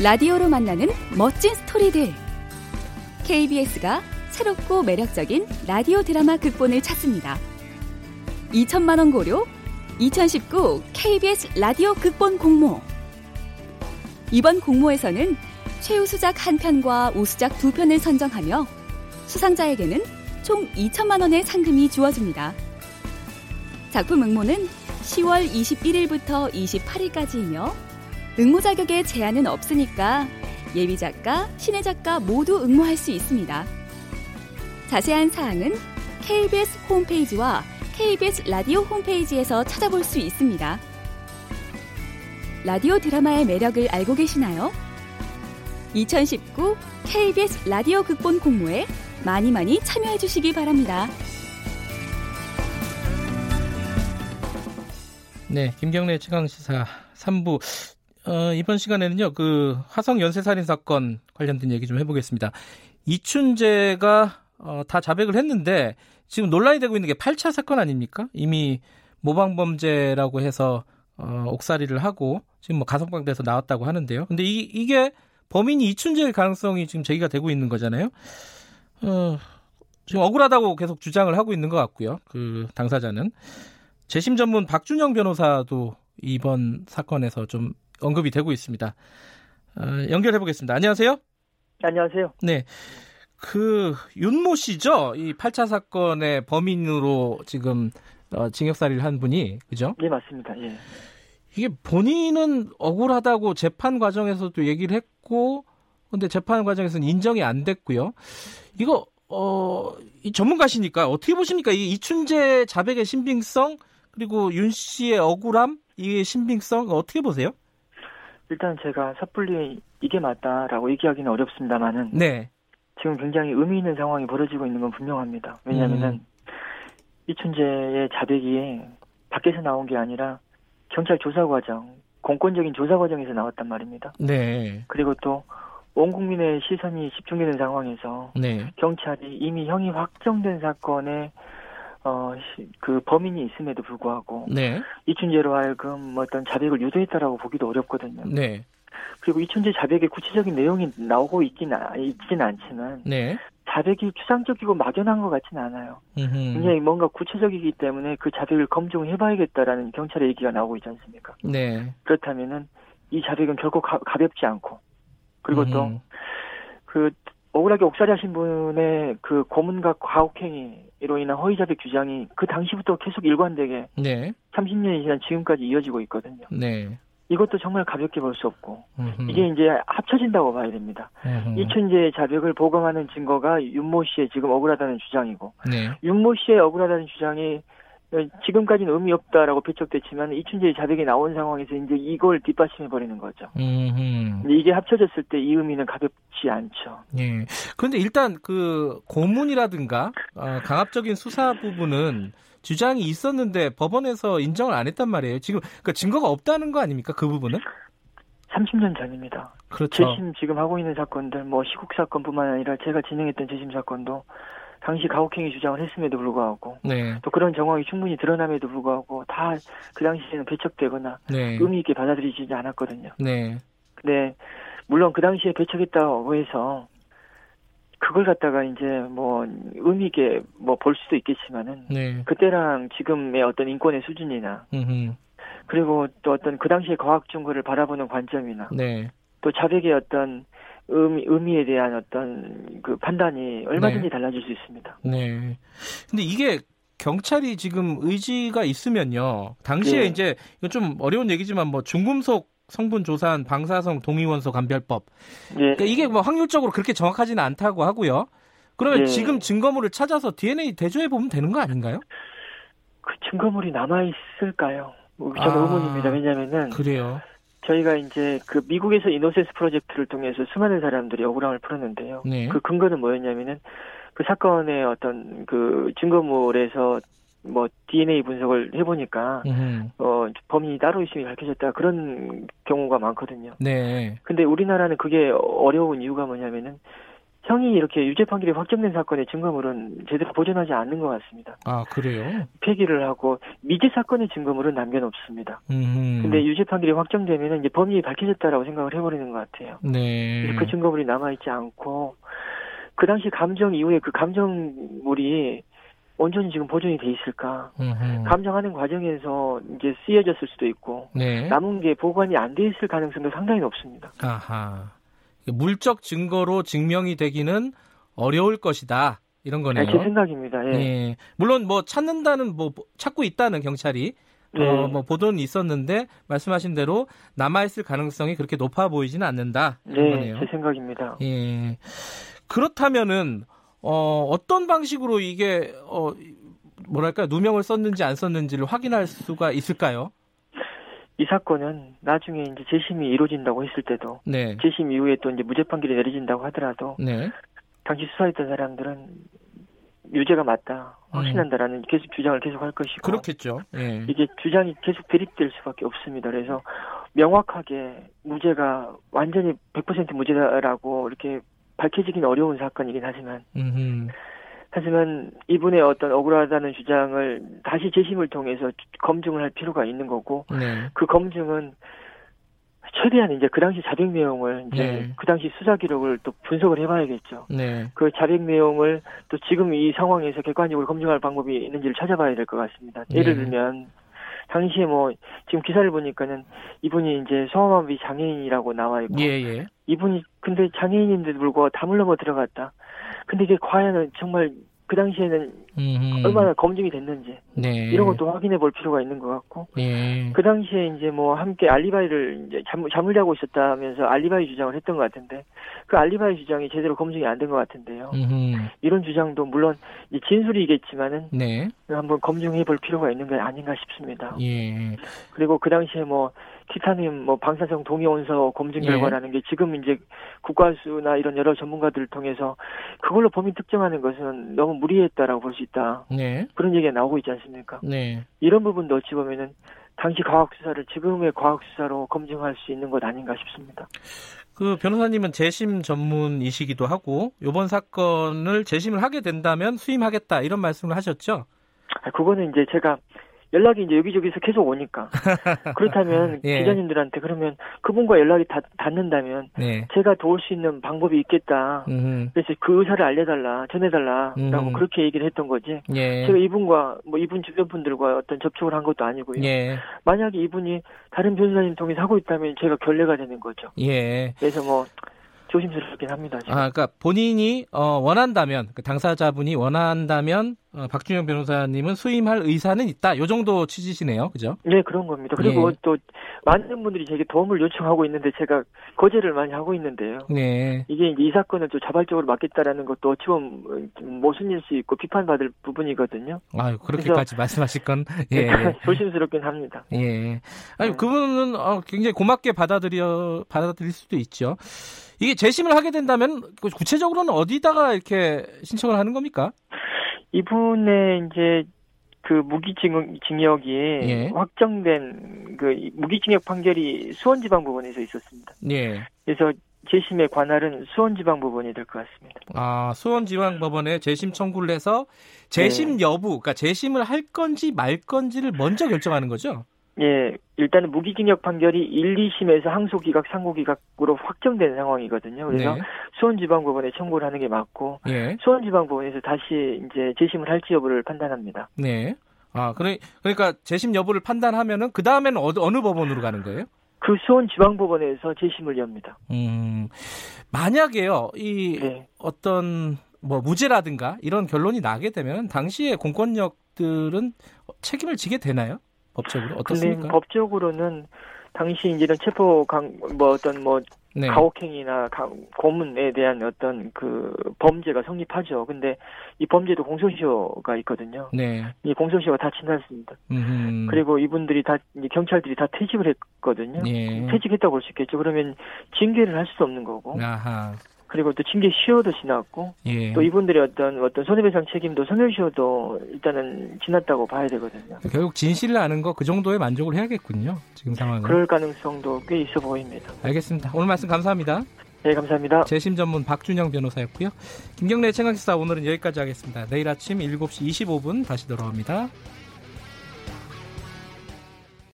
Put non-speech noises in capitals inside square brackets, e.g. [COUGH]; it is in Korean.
라디오로 만나는 멋진 스토리들. KBS가 새롭고 매력적인 라디오 드라마 극본을 찾습니다. 2천만 원 고려 2019 KBS 라디오 극본 공모. 이번 공모에서는 최우수작 한 편과 우수작 두 편을 선정하며 수상자에게는 총 2천만 원의 상금이 주어집니다. 작품 응모는 10월 21일부터 28일까지이며 응모 자격에 제한은 없으니까 예비 작가, 신의 작가 모두 응모할 수 있습니다. 자세한 사항은 KBS 홈페이지와 KBS 라디오 홈페이지에서 찾아볼 수 있습니다. 라디오 드라마의 매력을 알고 계시나요? 2019 KBS 라디오 극본 공모에 많이 많이 참여해 주시기 바랍니다. 네, 김경래 최강 시사 3부 어, 이번 시간에는요, 그 화성 연쇄살인 사건 관련된 얘기 좀 해보겠습니다. 이춘재가 어, 다 자백을 했는데 지금 논란이 되고 있는 게 8차 사건 아닙니까? 이미 모방범죄라고 해서 어, 옥살이를 하고 지금 뭐 가석방돼서 나왔다고 하는데요. 근데 이, 이게 범인이 이춘재일 가능성이 지금 제기가 되고 있는 거잖아요. 어, 지금 억울하다고 계속 주장을 하고 있는 것 같고요. 그 당사자는 재심 전문 박준영 변호사도 이번 사건에서 좀 언급이 되고 있습니다. 어, 연결해 보겠습니다. 안녕하세요. 안녕하세요. 네. 그 윤모 씨죠? 이 8차 사건의 범인으로 지금 어, 징역살이를 한 분이 그죠? 네 맞습니다. 예. 이게 본인은 억울하다고 재판 과정에서도 얘기를 했고 근데 재판 과정에서는 인정이 안 됐고요. 이거 어, 이 전문가시니까 어떻게 보십니까? 이 이춘재 자백의 신빙성 그리고 윤 씨의 억울함 이게 신빙성 어떻게 보세요? 일단 제가 섣불리 이게 맞다라고 얘기하기는 어렵습니다만은 네. 지금 굉장히 의미 있는 상황이 벌어지고 있는 건 분명합니다. 왜냐하면은 음. 이춘재의 자백이 밖에서 나온 게 아니라 경찰 조사 과정, 공권적인 조사 과정에서 나왔단 말입니다. 네. 그리고 또 온 국민의 시선이 집중되는 상황에서 네. 경찰이 이미 형이 확정된 사건에 어, 시- 그 범인이 있음에도 불구하고 네. 이춘재로 하여금 뭐 어떤 자백을 유도했다라고 보기도 어렵거든요. 네. 그리고 이춘재 자백의 구체적인 내용이 나오고 있긴, 아- 있진 않지만 네. 자백이 추상적이고 막연한 것 같진 않아요. 음흠. 굉장히 뭔가 구체적이기 때문에 그 자백을 검증해봐야겠다라는 경찰의 얘기가 나오고 있지 않습니까? 네. 그렇다면은 이 자백은 결코 가, 가볍지 않고 그리고 음. 또그 억울하게 옥살이하신 분의 그 고문과 과혹행위로 인한 허위 자백 주장이 그 당시부터 계속 일관되게 네. 30년이 지난 지금까지 이어지고 있거든요. 네. 이것도 정말 가볍게 볼 수 없고 음흠. 이게 이제 합쳐진다고 봐야 됩니다. 음흠. 이춘재의 자백을 보강하는 증거가 윤모 씨의 지금 억울하다는 주장이고 네. 윤모 씨의 억울하다는 주장이 지금까지는 의미 없다라고 배척됐지만 이춘재의 자백이 나온 상황에서 이제 이걸 뒷받침해 버리는 거죠. 근데 이게 합쳐졌을 때 이 의미는 가볍지 않죠. 예. 그런데 일단 그 고문이라든가 어, 강압적인 수사 부분은 주장이 있었는데 법원에서 인정을 안 했단 말이에요. 지금 그러니까 증거가 없다는 거 아닙니까? 그 부분은? 30년 전입니다. 그렇죠. 재심 지금 하고 있는 사건들 뭐 시국 사건뿐만 아니라 제가 진행했던 재심 사건도 당시 가혹행위 주장을 했음에도 불구하고 네. 또 그런 정황이 충분히 드러남에도 불구하고 다 그 당시에는 배척되거나 네. 의미 있게 받아들이지 않았거든요. 네. 근데 물론 그 당시에 배척했다고 해서 그걸 갖다가 이제 뭐 의미 있게 뭐 볼 수도 있겠지만은 네. 그때랑 지금의 어떤 인권의 수준이나 음흠. 그리고 또 어떤 그 당시의 과학 증거를 바라보는 관점이나 네. 또 자백의 어떤 의미, 의미에 대한 어떤 그 판단이 얼마든지 네. 달라질 수 있습니다. 네. 근데 이게 경찰이 지금 의지가 있으면요. 당시에 네. 이제 이건 좀 어려운 얘기지만 뭐 중금속 성분 조사한 방사성 동위원소 감별법. 예. 그러니까 이게 뭐 확률적으로 그렇게 정확하지는 않다고 하고요. 그러면 네. 지금 증거물을 찾아서 DNA 대조해 보면 되는 거 아닌가요? 그 증거물이 남아 있을까요? 뭐 저는 아. 의문입니다. 왜냐하면은 그래요. 저희가 이제 그 미국에서 이노센스 프로젝트를 통해서 수많은 사람들이 억울함을 풀었는데요. 네. 그 근거는 뭐였냐면은 그 사건의 어떤 그 증거물에서 뭐 DNA 분석을 해보니까 음흠. 어 범인이 따로 있음이 밝혀졌다 그런 경우가 많거든요. 네. 근데 우리나라는 그게 어려운 이유가 뭐냐면은 형이 이렇게 유죄 판결이 확정된 사건의 증거물은 제대로 보존하지 않는 것 같습니다. 아 그래요? 폐기를 하고 미제 사건의 증거물은 남겨놓습니다. 음. 근데 유죄 판결이 확정되면 이제 범인이 밝혀졌다라고 생각을 해버리는 것 같아요. 네. 그 증거물이 남아있지 않고 그 당시 감정 이후에 그 감정물이 온전히 지금 보존이 돼 있을까? 음흠. 감정하는 과정에서 이제 쓰여졌을 수도 있고 네. 남은 게 보관이 안 돼 있을 가능성도 상당히 높습니다. 아하. 물적 증거로 증명이 되기는 어려울 것이다. 이런 거네요. 제 생각입니다. 예. 예. 물론 뭐 찾는다는 뭐 찾고 있다는 경찰이 네. 어, 뭐 보도는 있었는데 말씀하신 대로 남아 있을 가능성이 그렇게 높아 보이지는 않는다. 네, 거네요. 제 생각입니다. 예. 그렇다면은 어, 어떤 방식으로 이게 어 뭐랄까 누명을 썼는지 안 썼는지를 확인할 수가 있을까요? 이 사건은 나중에 이제 재심이 이루어진다고 했을 때도 네. 재심 이후에 또 이제 무죄 판결이 내려진다고 하더라도 네. 당시 수사했던 사람들은 유죄가 맞다 확신한다라는 계속 주장을 계속 할 것이고 음. 그렇겠죠. 예. 이게 주장이 계속 대립될 수밖에 없습니다. 그래서 명확하게 무죄가 완전히 100% 무죄다라고 이렇게 밝혀지긴 어려운 사건이긴 하지만 음흠. 하지만 이분의 어떤 억울하다는 주장을 다시 재심을 통해서 검증을 할 필요가 있는 거고 네. 그 검증은 최대한 이제 그 당시 자백 내용을 이제 네. 그 당시 수사 기록을 또 분석을 해봐야겠죠. 네. 그 자백 내용을 또 지금 이 상황에서 객관적으로 검증할 방법이 있는지를 찾아봐야 될 것 같습니다. 예를 네. 들면 당시에 뭐 지금 기사를 보니까는 이분이 이제 소아마비 장애인이라고 나와 있고 예, 예. 이분이 근데 장애인인데도 불구하고 담을 넘어 들어갔다. 근데 이게 과연 정말 그 당시에는 음흠. 얼마나 검증이 됐는지 네. 이런 것도 확인해 볼 필요가 있는 것 같고 예. 그 당시에 이제 뭐 함께 알리바이를 이제 잠, 잠을 자고 있었다면서 알리바이 주장을 했던 것 같은데 그 알리바이 주장이 제대로 검증이 안 된 것 같은데요. 음흠. 이런 주장도 물론 진술이겠지만은 네. 한번 검증해 볼 필요가 있는 게 아닌가 싶습니다. 예. 그리고 그 당시에 뭐 티타늄 뭐 방사성 동위원소 검증 예. 결과라는 게 지금 이제 국가수나 이런 여러 전문가들을 통해서 그걸로 범인 특정하는 것은 너무 무리했다라고 볼 수 있다. 네. 그런 얘기가 나오고 있지 않습니까? 네. 이런 부분도 어찌 보면은 당시 과학 수사를 지금의 과학 수사로 검증할 수 있는 것 아닌가 싶습니다. 그 변호사님은 재심 전문이시기도 하고 이번 사건을 재심을 하게 된다면 수임하겠다 이런 말씀을 하셨죠? 아, 그거는 이제 제가 연락이 이제 여기저기서 계속 오니까 [LAUGHS] 그렇다면 예. 기자님들한테 그러면 그분과 연락이 닿, 닿는다면 네. 제가 도울 수 있는 방법이 있겠다. 음. 그래서 그 의사를 알려달라, 전해달라라고 음. 그렇게 얘기를 했던 거지. 예. 제가 이분과 뭐 이분 주변 분들과 어떤 접촉을 한 것도 아니고요. 예. 만약에 이분이 다른 변호사님 통해서 하고 있다면 제가 결례가 되는 거죠. 예. 그래서 뭐 조심스럽긴 합니다. 지금. 아, 그러니까 본인이 어, 원한다면 그 당사자분이 원한다면 어, 박준영 변호사님은 수임할 의사는 있다. 요 정도 취지시네요. 그죠? 네, 그런 겁니다. 그리고 예. 또 많은 분들이 제게 도움을 요청하고 있는데 제가 거절을 많이 하고 있는데요. 네. 이게 이제 이 사건을 좀 자발적으로 맡겠다라는 것도 어찌 보면 좀 모순일 수 있고 비판받을 부분이거든요. 아유, 그렇게까지 말씀하실 건 [LAUGHS] 예. 조심스럽긴 합니다. 예. 아니 네. 그분은 어, 굉장히 고맙게 받아들여 받아들일 수도 있죠. 이게 재심을 하게 된다면 그 구체적으로는 어디다가 이렇게 신청을 하는 겁니까? 이분의 이제 그 무기징역이 예. 확정된 그 무기징역 판결이 수원지방법원에서 있었습니다. 예. 그래서 재심의 관할은 수원지방법원이 될 것 같습니다. 아, 수원지방법원에 재심 청구를 해서 재심 네. 여부, 그러니까 재심을 할 건지 말 건지를 먼저 결정하는 거죠. 예, 일단은 무기징역 판결이 1, 2심에서 항소기각, 상고기각으로 확정된 상황이거든요. 그래서 네. 수원지방법원에 청구를 하는 게 맞고 예. 수원지방법원에서 다시 이제 재심을 할지 여부를 판단합니다. 네. 아, 그래, 그러니까 재심 여부를 판단하면은 그 다음에는 어느, 어느 법원으로 가는 거예요? 그 수원지방법원에서 재심을 엽니다. 음, 만약에요, 이 네. 어떤 뭐 무죄라든가 이런 결론이 나게 되면 당시에 공권력들은 책임을 지게 되나요? 법적으로 어떻습니까? 법적으로는 당시 이제 이런 체포 강, 뭐 어떤 뭐 네. 가혹행위나 가- 고문에 대한 어떤 그 범죄가 성립하죠. 근데 이 범죄도 공소시효가 있거든요. 네. 이 공소시효가 다 지났습니다. 음흠. 그리고 이분들이 다 경찰들이 다 퇴직을 했거든요. 예. 퇴직했다고 볼 수 있겠죠. 그러면 징계를 할 수도 없는 거고. 아하. 그리고 또 징계 시효도 지났고 예. 또 이분들의 어떤 어떤 손해배상 책임도 소멸시효도 일단은 지났다고 봐야 되거든요. 결국 진실을 아는 거 그 정도에 만족을 해야겠군요. 지금 상황은. 그럴 가능성도 꽤 있어 보입니다. 알겠습니다. 오늘 말씀 감사합니다. 네, 감사합니다. 재심 전문 박준영 변호사였고요. 김경래 최강시사 오늘은 여기까지 하겠습니다. 내일 아침 7시 25분 다시 돌아옵니다.